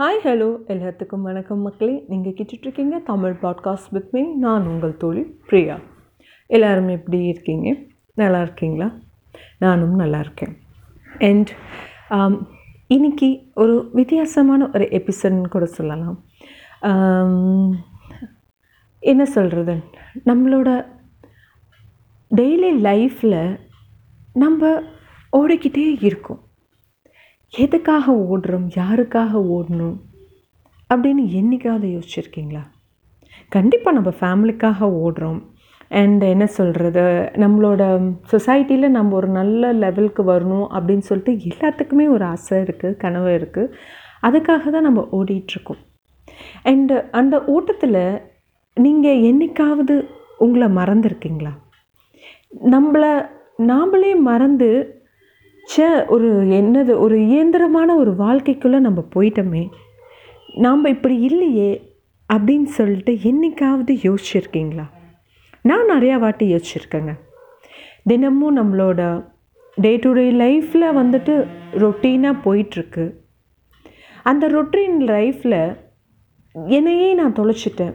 Hi hello எல்லாத்துக்கும் வணக்கம் மக்களே. நீங்கள் கிட்டிருக்கீங்க தமிழ் பாட்காஸ்ட் வித் மீ நான் உங்கள் தோழி பிரியா. எல்லோரும் எப்படி இருக்கீங்க? நல்லா இருக்கீங்களா? நானும் நல்லா இருக்கேன். அண்ட் um, இன்னைக்கு ஒரு வித்தியாசமான ஒரு எபிசோட்னு கூட சொல்லலாம். Um, என்ன சொல்கிறது நம்மளோட டெய்லி லைஃப்பில் நம்ம ஓடிக்கிட்டே இருக்கோம். எதுக்காக ஓடுறோம்? யாருக்காக ஓடணும்? அப்படின்னு என்றைக்காவது யோசிச்சிருக்கீங்களா? கண்டிப்பாக நம்ம ஃபேமிலிக்காக ஓடுறோம். அண்ட் என்ன சொல்கிறது நம்மளோட சொசைட்டியில் நம்ம ஒரு நல்ல லெவலுக்கு வரணும் அப்படின்னு சொல்லிட்டு எல்லாத்துக்குமே ஒரு ஆசை இருக்குது கனவு இருக்குது அதுக்காக தான் நம்ம ஓடிட்டுருக்கோம். அண்டு அந்த ஓட்டத்தில் நீங்கள் என்னைக்காவது உங்களை மறந்துருக்கீங்களா? நம்மளை நாமளே மறந்து ச்சே ஒரு என்னது ஒரு இயந்திரமான ஒரு வாழ்க்கைக்குள்ளே நம்ம போயிட்டோமே நாம் இப்படி இல்லையே அப்படின்னு சொல்லிட்டு என்னைக்காவது யோசிச்சிருக்கீங்களா? நான் நிறையா வாட்டி யோசிச்சிருக்கேங்க. தினமும் நம்மளோட டே டு டே லைஃப்பில் வந்துட்டு ரொட்டீனாக போயிட்டுருக்கு. அந்த ரொட்டீன் லைஃப்பில் என்னையே நான் தொலைச்சிட்டேன்.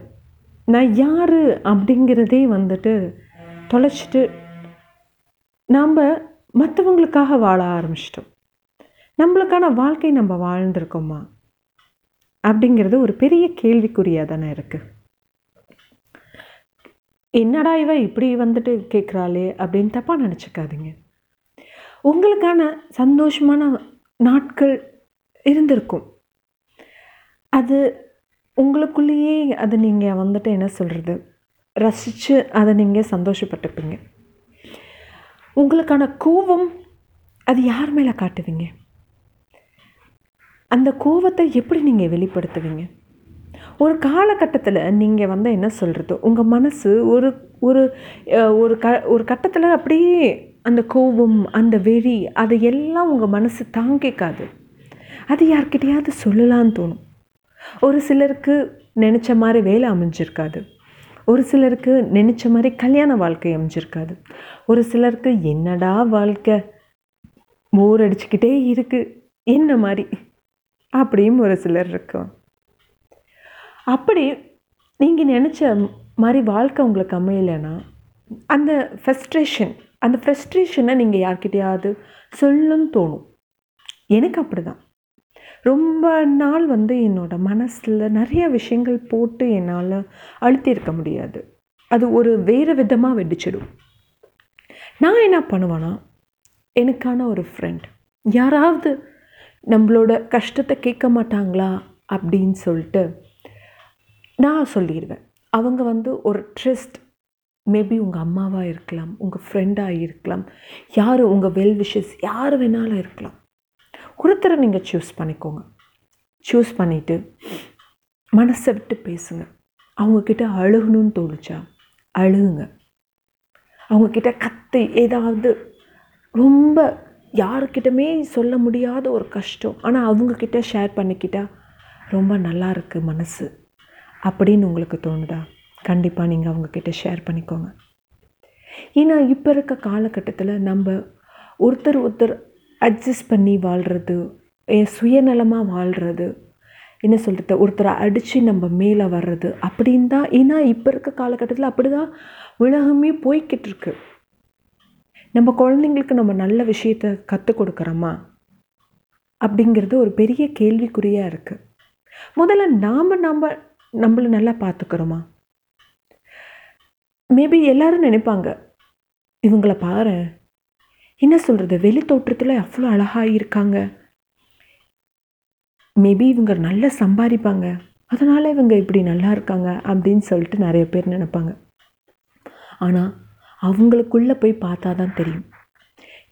நான் யார் அப்படிங்கிறதே வந்துட்டு தொலைச்சிட்டு நாம் மற்றவங்களுக்காக வாழ ஆரம்பிச்சிட்டோம். நம்மளுக்கான வாழ்க்கை நம்ம வாழ்ந்திருக்கோமா? அப்படிங்கிறது ஒரு பெரிய கேள்விக்குறியாக தானே இருக்குது என்னடா இவ இப்படி வந்துட்டு கேட்குறாளே அப்படின்னு தப்பாக நினச்சிக்காதீங்க. உங்களுக்கான சந்தோஷமான நாட்கள் இருந்திருக்கும். அது உங்களுக்குள்ளேயே அதை நீங்கள் வந்துட்டு என்ன சொல்கிறது ரசித்து அதை நீங்கள் சந்தோஷப்பட்டுப்பீங்க. உங்களுக்கான கோபம் அது யார் மேலே காட்டுவீங்க? அந்த கோபத்தை எப்படி நீங்கள் வெளிப்படுத்துவீங்க? ஒரு காலகட்டத்தில் நீங்கள் வந்து என்ன சொல்கிறது உங்கள் மனசு ஒரு ஒரு ஒரு க ஒரு கட்டத்தில் அப்படியே அந்த கோபம் அந்த வெறி அதை எல்லாம் உங்கள் மனசு தாங்கிக்காது. அது யார்கிட்டையாவது சொல்லலான்னு தோணும். ஒரு சிலருக்கு நினச்ச மாதிரி வேலை அமைஞ்சிருக்காது. ஒரு சிலருக்கு நினச்ச மாதிரி கல்யாண வாழ்க்கை அமைஞ்சிருக்காது. ஒரு சிலருக்கு என்னடா வாழ்க்கை? போர் அடிச்சுக்கிட்டே இருக்கு. என்ன மாதிரி? அப்படியும் ஒரு சிலர் இருக்கும் அப்படி நீங்கள் நினச்ச மாதிரி வாழ்க்கை உங்களுக்கு அமையலைன்னா அந்த ஃப்ரஸ்ட்ரேஷன் அந்த ஃப்ரஸ்ட்ரேஷனை நீங்கள் யார்கிட்டயாவது சொல்லணும்னு தோணும். எனக்கு அப்படி தான் ரொம்ப நாள் வந்து என்னோட மனசில் நிறைய விஷயங்கள் போட்டு என்னால் அழுத்தியிருக்க முடியாது. அது ஒரு வேறு விதமாக வெடிச்சிடும். நான் என்ன பண்ணுவேன்னா எனக்கான ஒரு ஃப்ரெண்ட் யாராவது நம்மளோட கஷ்டத்தை கேட்க மாட்டாங்களா அப்படின்னு சொல்லிட்டு நான் சொல்லிடுவேன் அவங்க வந்து ஒரு ட்ரெஸ்ட் மேபி உங்கள் அம்மாவாக இருக்கலாம் உங்கள் ஃப்ரெண்டாக இருக்கலாம் யார் உங்கள் வெல் விஷஸ் யார் வேணாலும் இருக்கலாம். ஒருத்தரை நீங்கள் சூஸ் பண்ணிக்கோங்க. சூஸ் பண்ணிவிட்டு மனசை விட்டு பேசுங்க. அவங்கக்கிட்ட அழுகணும்னு தோணுச்சா? அழுகுங்க. அவங்கக்கிட்ட கத்து ஏதாவது ரொம்ப யாருக்கிட்டமே சொல்ல முடியாத ஒரு கஷ்டம். ஆனால் அவங்கக்கிட்ட ஷேர் பண்ணிக்கிட்டா ரொம்ப நல்லா இருக்குது மனசு. அப்படின்னு உங்களுக்கு தோணுதா? கண்டிப்பாக நீங்கள் அவங்கக்கிட்ட ஷேர் பண்ணிக்கோங்க. ஏன்னா இப்போ இருக்க காலகட்டத்தில் நம்ம ஒருத்தர் ஒருத்தர் அட்ஜஸ்ட் பண்ணி வாழ்கிறது சுயநலமாக வாழ்கிறது என்ன சொல்கிறது ஒருத்தரை அடித்து நம்ம மேலே வர்றது அப்படின்னு தான். ஏன்னா இப்போ இருக்க காலகட்டத்தில் அப்படி தான் உலகமே போய்கிட்டு இருக்கு நம்ம குழந்தைங்களுக்கு நம்ம நல்ல விஷயத்த கற்றுக் கொடுக்குறோமா? அப்படிங்கிறது ஒரு பெரிய கேள்விக்குறியாக இருக்குது முதல்ல நாம் நம்ம நம்மளை நல்லா பார்த்துக்கிறோமா? மேபி எல்லாரும் நினைப்பாங்க இவங்களை பாரு என்ன சொல்கிறது வெளி தோற்றத்தில் அவ்வளோ அழகாக இருக்காங்க மேபி இவங்க நல்லா சம்பாதிப்பாங்க. அதனால் இவங்க இப்படி நல்லா இருக்காங்க அப்படின்னு சொல்லிட்டு நிறைய பேர் நினைப்பாங்க. ஆனால் அவங்களுக்குள்ளே போய் பார்த்தா தான் தெரியும்.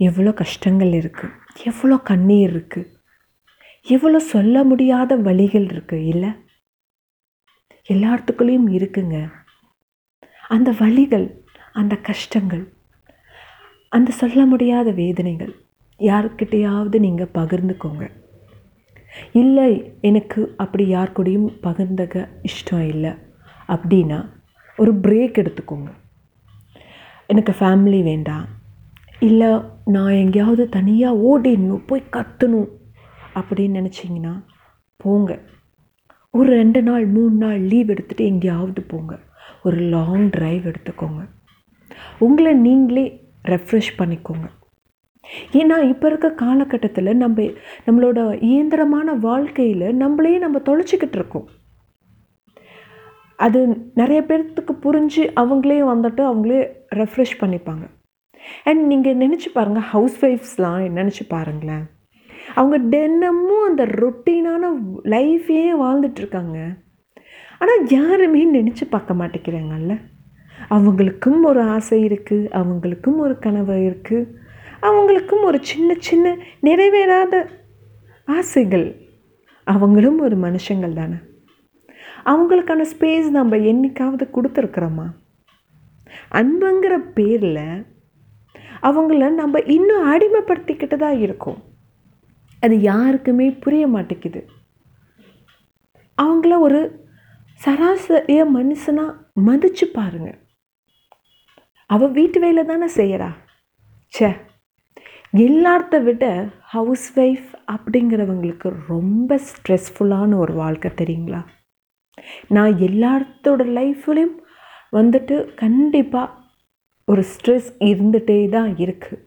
எவ்வளோ கஷ்டங்கள் இருக்குது எவ்வளோ கண்ணீர் இருக்குது எவ்வளோ சொல்ல முடியாத வழிகள் இருக்குது இல்லை? எல்லாத்துக்குள்ளேயும் இருக்குங்க. அந்த வழிகள் அந்த கஷ்டங்கள் அந்த சொல்ல முடியாத வேதனைகள் யாருக்கிட்டேயாவது நீங்கள் பகிர்ந்துக்கோங்க. இல்லை எனக்கு அப்படி யார் கூடயும் பகிர்ந்துக்க இஷ்டம் இல்லை. அப்படின்னா ஒரு பிரேக் எடுத்துக்கோங்க. எனக்கு ஃபேமிலி வேண்டாம். இல்லை நான் எங்கேயாவது தனியாக ஓடிடணும் போய் கத்தணும் அப்படின்னு நினச்சிங்கன்னா போங்க. ஒரு ரெண்டு நாள் மூணு நாள் லீவ் எடுத்துகிட்டு எங்கேயாவது போங்க. ஒரு லாங் ட்ரைவ் எடுத்துக்கோங்க. உங்களை நீங்களே ரெஃப்ரெஷ் பண்ணிக்கோங்க. ஏன்னா இப்போ இருக்க காலகட்டத்தில் நம்ம நம்மளோட இயந்திரமான வாழ்க்கையில் நம்மளே நம்ம தொலைச்சிக்கிட்டு இருக்கோம். அது நிறைய பேர்த்துக்கு புரிஞ்சு அவங்களே வந்துட்டு அவங்களே ரெஃப்ரெஷ் பண்ணிப்பாங்க. அண்ட் நீங்கள் நினச்சி பாருங்கள் ஹவுஸ் ஒய்ஃப்ஸ்லாம் நினச்சி பாருங்களேன். அவங்க தினமும் அந்த ரொட்டீனான லைஃபே வாழ்ந்துட்டுருக்காங்க ஆனால் யாருமே நினச்சி பார்க்க மாட்டேங்கிறாங்கல்ல. அவங்களுக்கும் ஒரு ஆசை இருக்குது அவங்களுக்கும் ஒரு கனவு இருக்குது அவங்களுக்கும் ஒரு சின்ன சின்ன நிறைவேறாத ஆசைகள். அவங்களும் ஒரு மனுஷங்கள் தானே. அவங்களுக்கான ஸ்பேஸ் நம்ம என்னைக்காவது கொடுத்துருக்குறோமா? அன்புங்கிற பேரில் அவங்கள நம்ம இன்னும் அடிமைப்படுத்திக்கிட்டு தான் இருக்கோம். அது யாருக்குமே புரிய மாட்டேங்குது. அவங்கள ஒரு சராசரிய மனுஷனாக மதித்து பாருங்கள் அவள் வீட்டு வேலை தானே செய்கிறா ச்சே. எல்லார்த்த விட ஹவுஸ் ஒய்ஃப் அப்படிங்கிறவங்களுக்கு ரொம்ப ஸ்ட்ரெஸ்ஃபுல்லான ஒரு வாழ்க்கை தெரியுங்களா? நான் எல்லாத்தோட லைஃப்லேயும் வந்துட்டு கண்டிப்பாக ஒரு ஸ்ட்ரெஸ் இருந்துகிட்டே தான் இருக்குது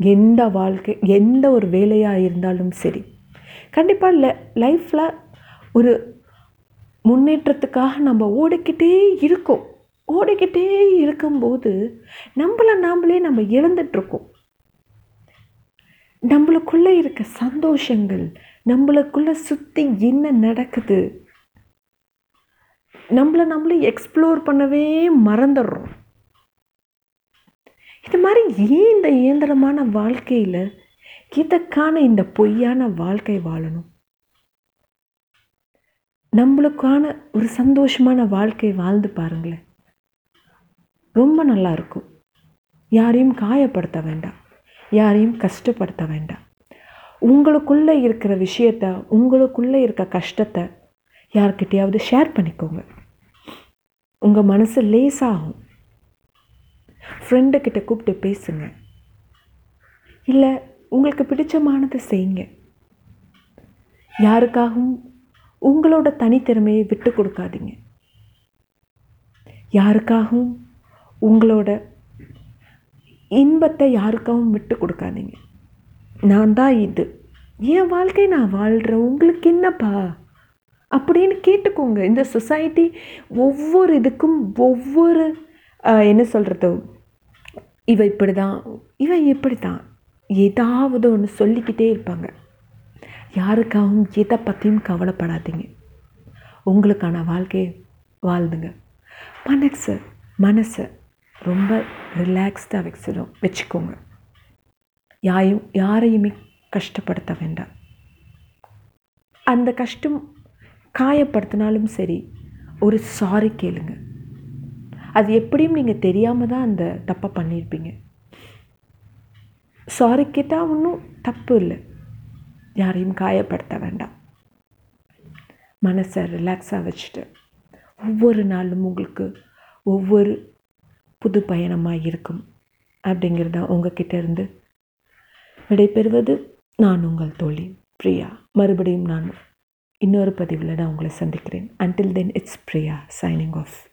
எந்த வாழ்க்கை எந்த ஒரு வேலையாக இருந்தாலும் சரி. கண்டிப்பாக ல லைஃப்பில் ஒரு முன்னேற்றத்துக்காக நம்ம ஓடிக்கிட்டே இருக்கோம். ஓடிக்கிட்டே இருக்கும்போது நம்மளை நாம்ளே நம்ம இழந்துட்டுருக்கோம் நம்மளுக்குள்ளே இருக்க சந்தோஷங்கள் நம்மளுக்குள்ளே சுற்றி என்ன நடக்குது நம்மளை நம்மளே எக்ஸ்ப்ளோர் பண்ணவே மறந்துடுறோம். இது மாதிரி ஏன் இந்த இயந்திரமான வாழ்க்கையில் இதற்கான இந்த பொய்யான வாழ்க்கை வாழணும்? நம்மளுக்கான ஒரு சந்தோஷமான வாழ்க்கை வாழ்ந்து பாருங்களேன். ரொம்ப நல்லா இருக்கும் யாரையும் காயப்படுத்த வேண்டாம். யாரையும் கஷ்டப்படுத்த வேண்டாம். உங்களுக்குள்ளே இருக்கிற விஷயத்த உங்களுக்குள்ளே இருக்க கஷ்டத்தை யார்கிட்டையாவது ஷேர் பண்ணிக்கோங்க. உங்கள் மனசு லேஸாகும் ஃப்ரெண்டுக்கிட்ட கூப்பிட்டு பேசுங்க. இல்லை உங்களுக்கு பிடிச்சமானதை செய்யுங்க. யாருக்காகவும் உங்களோட தனித்திறமையை விட்டு கொடுக்காதீங்க. யாருக்காகவும் உங்களோட இன்பத்தை யாருக்காகவும் விட்டு கொடுக்காதீங்க. நான் தான் இது. என் வாழ்க்கை நான் வாழ்கிறேன் உங்களுக்கு என்னப்பா? அப்படின்னு கேட்டுக்கோங்க. இந்த சொசைட்டி ஒவ்வொரு இதுக்கும் ஒவ்வொரு என்ன சொல்கிறது இவ இப்படி தான் இவன் இப்படி தான் ஏதாவது ஒன்று சொல்லிக்கிட்டே இருப்பாங்க. யாருக்காகவும் எதை பற்றியும் கவலைப்படாதீங்க. உங்களுக்கான வாழ்க்கையை வாழ்ந்துங்க. மனசு மனசை. ரொம்ப ரிலாக்ஸ்டாக வச்சிடும் வச்சுக்கோங்க. யாரையும் யாரையுமே கஷ்டப்படுத்த வேண்டாம். அந்த கஷ்டம் காயப்படுத்தினாலும் சரி ஒரு சாரி கேளுங்க. அது எப்படியும் நீங்கள் தெரியாமல் தான் அந்த தப்பை பண்ணியிருப்பீங்க சாரி கேட்டால் ஒன்றும் தப்பு இல்லை. யாரையும் காயப்படுத்த வேண்டாம். மனசை ரிலாக்ஸாக வச்சுட்டு ஒவ்வொரு நாளும் உங்களுக்கு ஒவ்வொரு புது பயணமாக இருக்கும் அப்படிங்கிறத உங்ககிட்ட இருந்து விடைபெறுவது நான் உங்கள் தோழி பிரியா. மறுபடியும் நான் இன்னொரு பதிவில் நான் உங்களை சந்திக்கிறேன். Until then it's Priya signing off